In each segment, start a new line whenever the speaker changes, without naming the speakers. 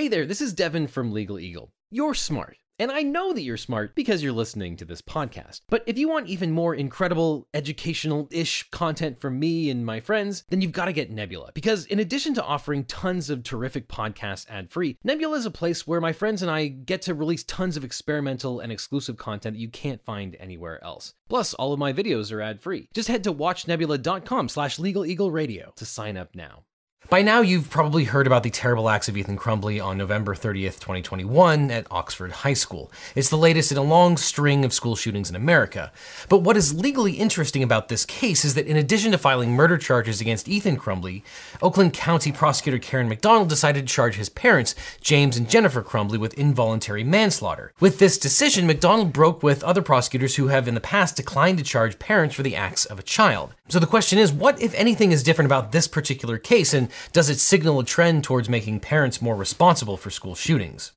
Hey there, this is Devin from Legal Eagle. You're smart. And I know that you're smart because you're listening to this podcast. But if you want even more incredible, educational ish content from me and my friends, then you've got to get Nebula. Because in addition to offering tons of terrific podcasts ad free, Nebula is a place where my friends and I get to release tons of experimental and exclusive content that you can't find anywhere else. Plus, all of my videos are ad free. Just head to watchnebula.com slash legaleagleradio to sign up now. By now, you've probably heard about the terrible acts of Ethan Crumbley on November 30th, 2021, at Oxford High School. It's the latest in a long string of school shootings in America. But what is legally interesting about this case is that in addition to filing murder charges against Ethan Crumbley, Oakland County prosecutor Karen McDonald decided to charge his parents, James and Jennifer Crumbley, with involuntary manslaughter. With this decision, McDonald broke with other prosecutors who have in the past declined to charge parents for the acts of a child. So the question is, what, if anything, is different about this particular case, and does it signal a trend towards making parents more responsible for school shootings?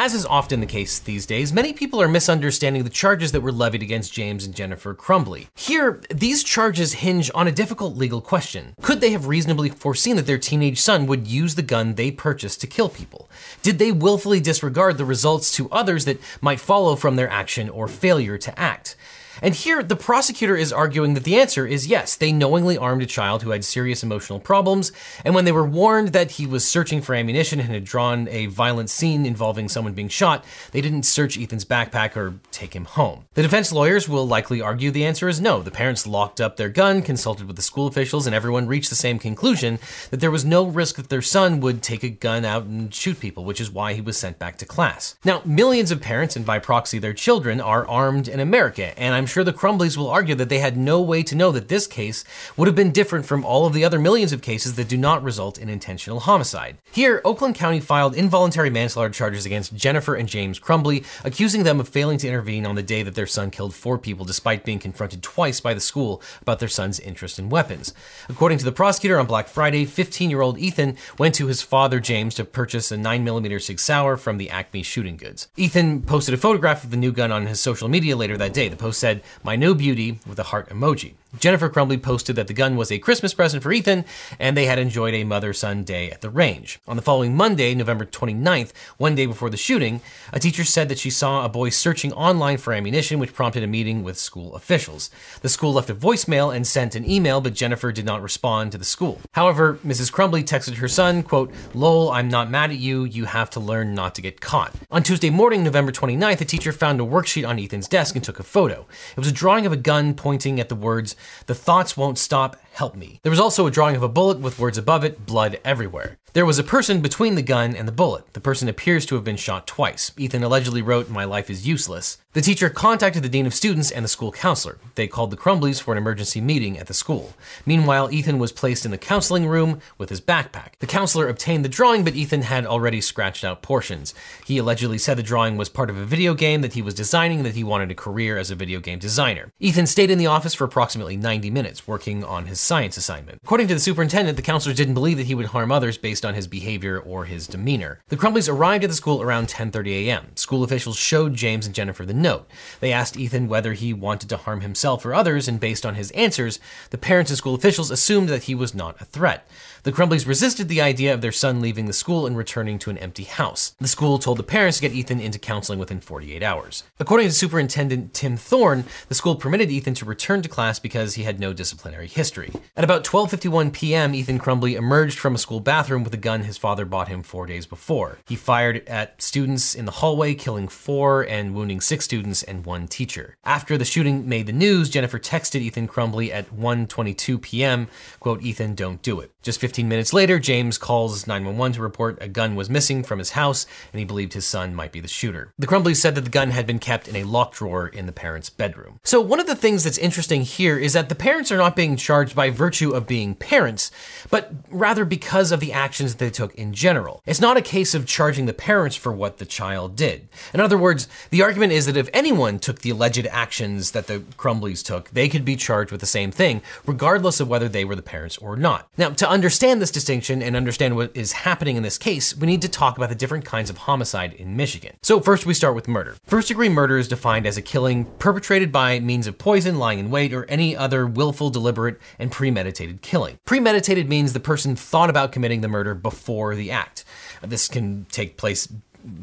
As is often the case these days, many people are misunderstanding the charges that were levied against James and Jennifer Crumbley. Here, these charges hinge on a difficult legal question. Could they have reasonably foreseen that their teenage son would use the gun they purchased to kill people? Did they willfully disregard the results to others that might follow from their action or failure to act? And here, the prosecutor is arguing that the answer is yes, they knowingly armed a child who had serious emotional problems, and when they were warned that he was searching for ammunition and had drawn a violent scene involving someone being shot, they didn't search Ethan's backpack or take him home. The defense lawyers will likely argue the answer is no. The parents locked up their gun, consulted with the school officials, and everyone reached the same conclusion that there was no risk that their son would take a gun out and shoot people, which is why he was sent back to class. Now, millions of parents, and by proxy their children, are armed in America, and I'm sure the Crumbleys will argue that they had no way to know that this case would have been different from all of the other millions of cases that do not result in intentional homicide. Here, Oakland County filed involuntary manslaughter charges against Jennifer and James Crumbley, accusing them of failing to intervene on the day that their son killed four people despite being confronted twice by the school about their son's interest in weapons. According to the prosecutor on Black Friday, 15 year old Ethan went to his father James to purchase a 9mm Sig Sauer from the Acme shooting goods. Ethan posted a photograph of the new gun on his social media later that day. The post said, My new beauty with a heart emoji. Jennifer Crumbley posted that the gun was a Christmas present for Ethan, and they had enjoyed a mother son day at the range. On the following Monday, November 29th, one day before the shooting, a teacher said that she saw a boy searching online for ammunition, which prompted a meeting with school officials. The school left a voicemail and sent an email, but Jennifer did not respond to the school. However, Mrs. Crumbley texted her son, quote, Lol, I'm not mad at you, you have to learn not to get caught. On Tuesday morning, November 29th, a teacher found a worksheet on Ethan's desk and took a photo. It was a drawing of a gun pointing at the words, the thoughts won't stop, help me. There was also a drawing of a bullet with words above it, blood everywhere. There was a person between the gun and the bullet. The person appears to have been shot twice. Ethan allegedly wrote, My life is useless. The teacher contacted the dean of students and the school counselor. They called the Crumbleys for an emergency meeting at the school. Meanwhile, Ethan was placed in the counseling room with his backpack. The counselor obtained the drawing, but Ethan had already scratched out portions. He allegedly said the drawing was part of a video game that he was designing that he wanted a career as a video game designer. Ethan stayed in the office for approximately 90 minutes working on his science assignment. According to the superintendent, the counselors didn't believe that he would harm others based on his behavior or his demeanor. The Crumbleys arrived at the school around 10:30 a.m. School officials showed James and Jennifer the note. They asked Ethan whether he wanted to harm himself or others, and based on his answers, the parents and school officials assumed that he was not a threat. The Crumbleys resisted the idea of their son leaving the school and returning to an empty house. The school told the parents to get Ethan into counseling within 48 hours. According to Superintendent Tim Throne, the school permitted Ethan to return to class because he had no disciplinary history. At about 12:51 p.m., Ethan Crumbley emerged from a school bathroom with a gun his father bought him 4 days before. He fired at students in the hallway, killing 4 and wounding 6 students and 1 teacher. After the shooting made the news, Jennifer texted Ethan Crumbley at 1:22 p.m., quote, "Ethan, don't do it." Just 15 minutes later, James calls 911 to report a gun was missing from his house and he believed his son might be the shooter. The Crumbleys said that the gun had been kept in a locked drawer in the parents' bedroom. So, one of the things that's interesting here is that the parents are not being charged by virtue of being parents, but rather because of the actions they took in general. It's not a case of charging the parents for what the child did. In other words, the argument is that if anyone took the alleged actions that the Crumbleys took, they could be charged with the same thing, regardless of whether they were the parents or not. Now, to understand understand this distinction and understand what is happening in this case, we need to talk about the different kinds of homicide in Michigan. So, first we start with murder. First degree murder is defined as a killing perpetrated by means of poison, lying in wait, or any other willful, deliberate, and premeditated killing. Premeditated means the person thought about committing the murder before the act. This can take place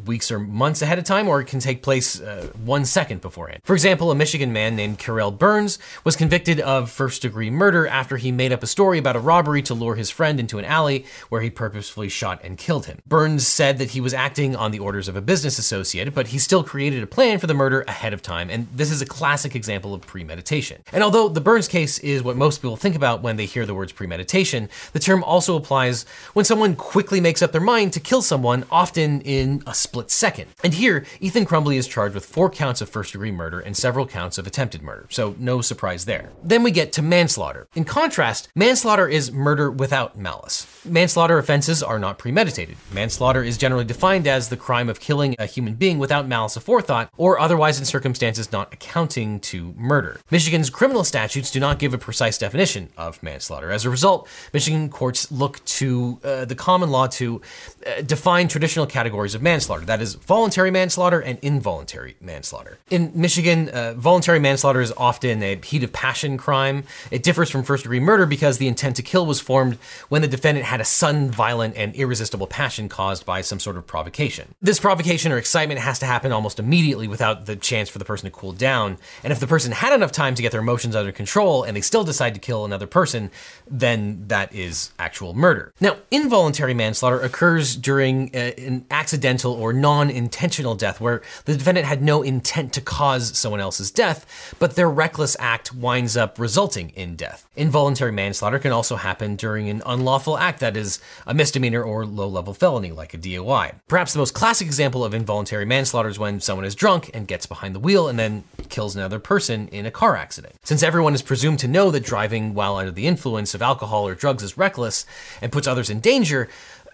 weeks or months ahead of time, or it can take place uh, one second beforehand. For example, a Michigan man named Kerrell Burns was convicted of first degree murder after he made up a story about a robbery to lure his friend into an alley where he purposefully shot and killed him. Burns said that he was acting on the orders of a business associate, but he still created a plan for the murder ahead of time, and this is a classic example of premeditation. And although the Burns case is what most people think about when they hear the words premeditation, the term also applies when someone quickly makes up their mind to kill someone, often in a split second. And here, Ethan Crumbley is charged with four counts of first degree murder and several counts of attempted murder, so no surprise there. Then we get to manslaughter. In contrast, manslaughter is murder without malice. Manslaughter offenses are not premeditated. Manslaughter is generally defined as the crime of killing a human being without malice aforethought or otherwise in circumstances not accounting to murder. Michigan's criminal statutes do not give a precise definition of manslaughter. As a result, Michigan courts look to uh, the common law to uh, define traditional categories of manslaughter manslaughter. That is voluntary manslaughter and involuntary manslaughter. In Michigan, uh, voluntary manslaughter is often a heat of passion crime. It differs from first degree murder because the intent to kill was formed when the defendant had a sudden, violent, and irresistible passion caused by some sort of provocation. This provocation or excitement has to happen almost immediately without the chance for the person to cool down. And if the person had enough time to get their emotions under control and they still decide to kill another person, then that is actual murder. Now, involuntary manslaughter occurs during uh, an accidental accidental or non intentional death, where the defendant had no intent to cause someone else's death, but their reckless act winds up resulting in death. Involuntary manslaughter can also happen during an unlawful act that is a misdemeanor or low level felony, like a DUI. Perhaps the most classic example of involuntary manslaughter is when someone is drunk and gets behind the wheel and then kills another person in a car accident. Since everyone is presumed to know that driving while under the influence of alcohol or drugs is reckless and puts others in danger,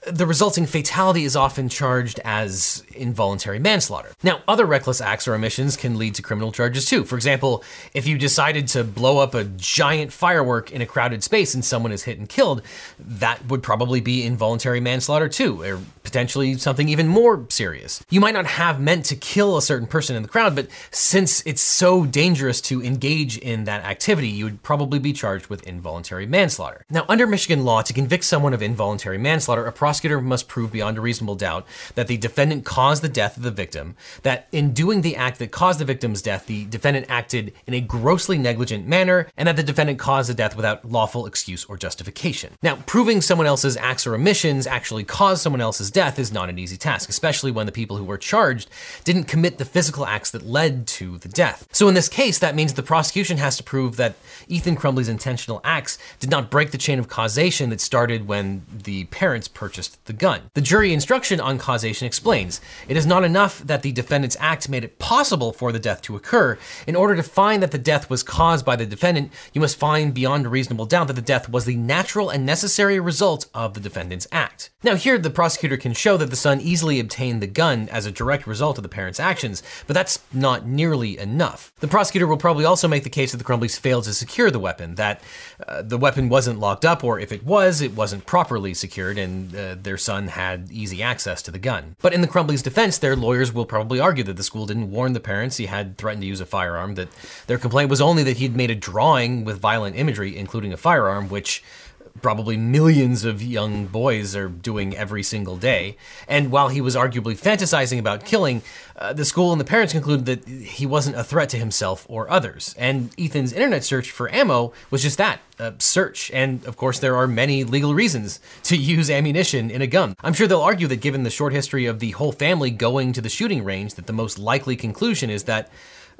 the resulting fatality is often charged as involuntary manslaughter. Now, other reckless acts or omissions can lead to criminal charges too. For example, if you decided to blow up a giant firework in a crowded space and someone is hit and killed, that would probably be involuntary manslaughter too, potentially something even more serious. You might not have meant to kill a certain person in the crowd, but since it's so dangerous to engage in that activity, you would probably be charged with involuntary manslaughter. Now, under Michigan law, to convict someone of involuntary manslaughter, a prosecutor must prove beyond a reasonable doubt that the defendant caused the death of the victim, that in doing the act that caused the victim's death, the defendant acted in a grossly negligent manner, and that the defendant caused the death without lawful excuse or justification. Now, proving someone else's acts or omissions actually caused someone else's death is not an easy task, especially when the people who were charged didn't commit the physical acts that led to the death. So in this case, that means the prosecution has to prove that Ethan Crumbley's intentional acts did not break the chain of causation that started when the parents purchased purchased the gun. The jury instruction on causation explains it is not enough that the defendant's act made it possible for the death to occur. In order to find that the death was caused by the defendant, you must find beyond a reasonable doubt that the death was the natural and necessary result of the defendant's act. Now, here the prosecutor can show that the son easily obtained the gun as a direct result of the parent's actions, but that's not nearly enough. The prosecutor will probably also make the case that the Crumbleys failed to secure the weapon, that uh, the weapon wasn't locked up, or if it was, it wasn't properly secured, and uh, their son had easy access to the gun. But in the Crumbleys' defense, their lawyers will probably argue that the school didn't warn the parents he had threatened to use a firearm, that their complaint was only that he'd made a drawing with violent imagery, including a firearm, which probably millions of young boys are doing every single day. And while he was arguably fantasizing about killing, uh, the school and the parents concluded that he wasn't a threat to himself or others. And Ethan's internet search for ammo was just that a search. And of course, there are many legal reasons to use ammunition in a gun. I'm sure they'll argue that given the short history of the whole family going to the shooting range, that the most likely conclusion is that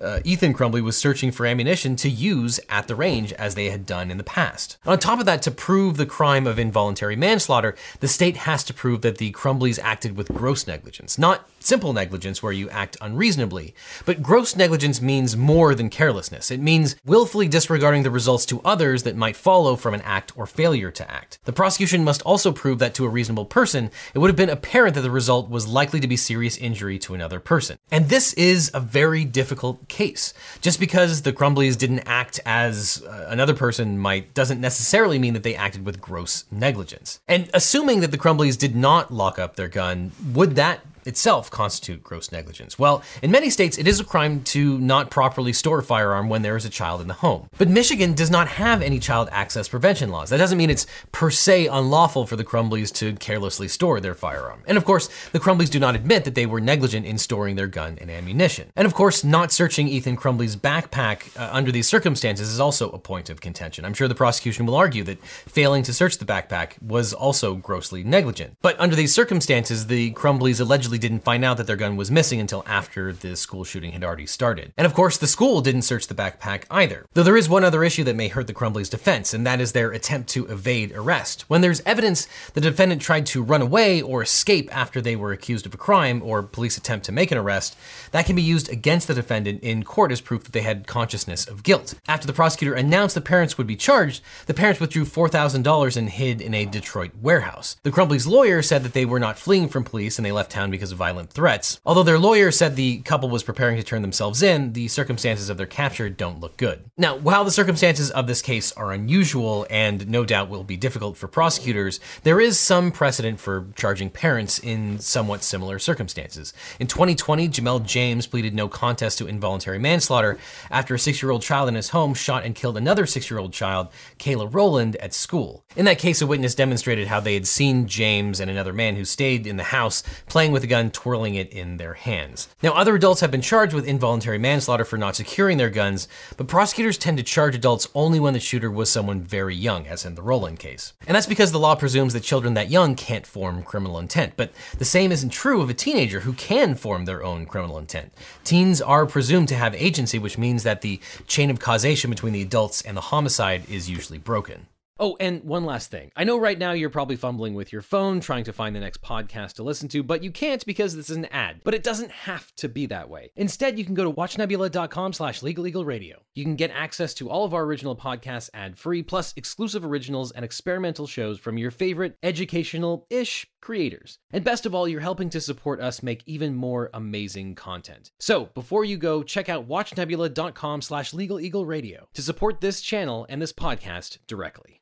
uh, Ethan Crumbley was searching for ammunition to use at the range as they had done in the past. On top of that, to prove the crime of involuntary manslaughter, the state has to prove that the Crumbleys acted with gross negligence, not simple negligence where you act unreasonably. But gross negligence means more than carelessness. It means willfully disregarding the results to others that might follow from an act or failure to act. The prosecution must also prove that to a reasonable person, it would have been apparent that the result was likely to be serious injury to another person. And this is a very difficult case. Just because the Crumbleys didn't act as uh, another person might doesn't necessarily mean that they acted with gross negligence. And assuming that the Crumbleys did not lock up their gun, would that itself constitute gross negligence? Well, in many states, it is a crime to not properly store a firearm when there is a child in the home. But Michigan does not have any child access prevention laws. That doesn't mean it's per se unlawful for the Crumbleys to carelessly store their firearm. And of course, the Crumbleys do not admit that they were negligent in storing their gun and ammunition. And of course, not searching Ethan Crumbley's backpack uh, under these circumstances is also a point of contention. I'm sure the prosecution will argue that failing to search the backpack was also grossly negligent. But under these circumstances, the Crumbleys allegedly didn't find out that their gun was missing until after the school shooting had already started. And of course, the school didn't search the backpack either. Though there is one other issue that may hurt the Crumbleys' defense, and that is their attempt to evade arrest. When there's evidence the defendant tried to run away or escape after they were accused of a crime or police attempt to make an arrest, that can be used against the defendant in court as proof that they had consciousness of guilt. After the prosecutor announced the parents would be charged, the parents withdrew $4,000 and hid in a Detroit warehouse. The Crumbleys' lawyer said that they were not fleeing from police and they left town because because of violent threats. Although their lawyer said the couple was preparing to turn themselves in, the circumstances of their capture don't look good. Now, while the circumstances of this case are unusual and no doubt will be difficult for prosecutors, there is some precedent for charging parents in somewhat similar circumstances. In 2020, Jamel James pleaded no contest to involuntary manslaughter after a six year old child in his home shot and killed another six year old child, Kayla Rolland, at school. In that case, a witness demonstrated how they had seen James and another man who stayed in the house playing with a gun, twirling it in their hands. Now, other adults have been charged with involuntary manslaughter for not securing their guns, but prosecutors tend to charge adults only when the shooter was someone very young, as in the Rolland case. And that's because the law presumes that children that young can't form criminal intent, but the same isn't true of a teenager who can form their own criminal intent. Teens are presumed to have agency, which means that the chain of causation between the adults and the homicide is usually broken. Oh, and one last thing. I know right now you're probably fumbling with your phone trying to find the next podcast to listen to, but you can't because this is an ad. But it doesn't have to be that way. Instead, you can go to watchnebula.com slash legaleagleradio. You can get access to all of our original podcasts ad-free, plus exclusive originals and experimental shows from your favorite educational-ish creators. And best of all, you're helping to support us make even more amazing content. So before you go, check out watchnebula.com slash legaleagleradio to support this channel and this podcast directly.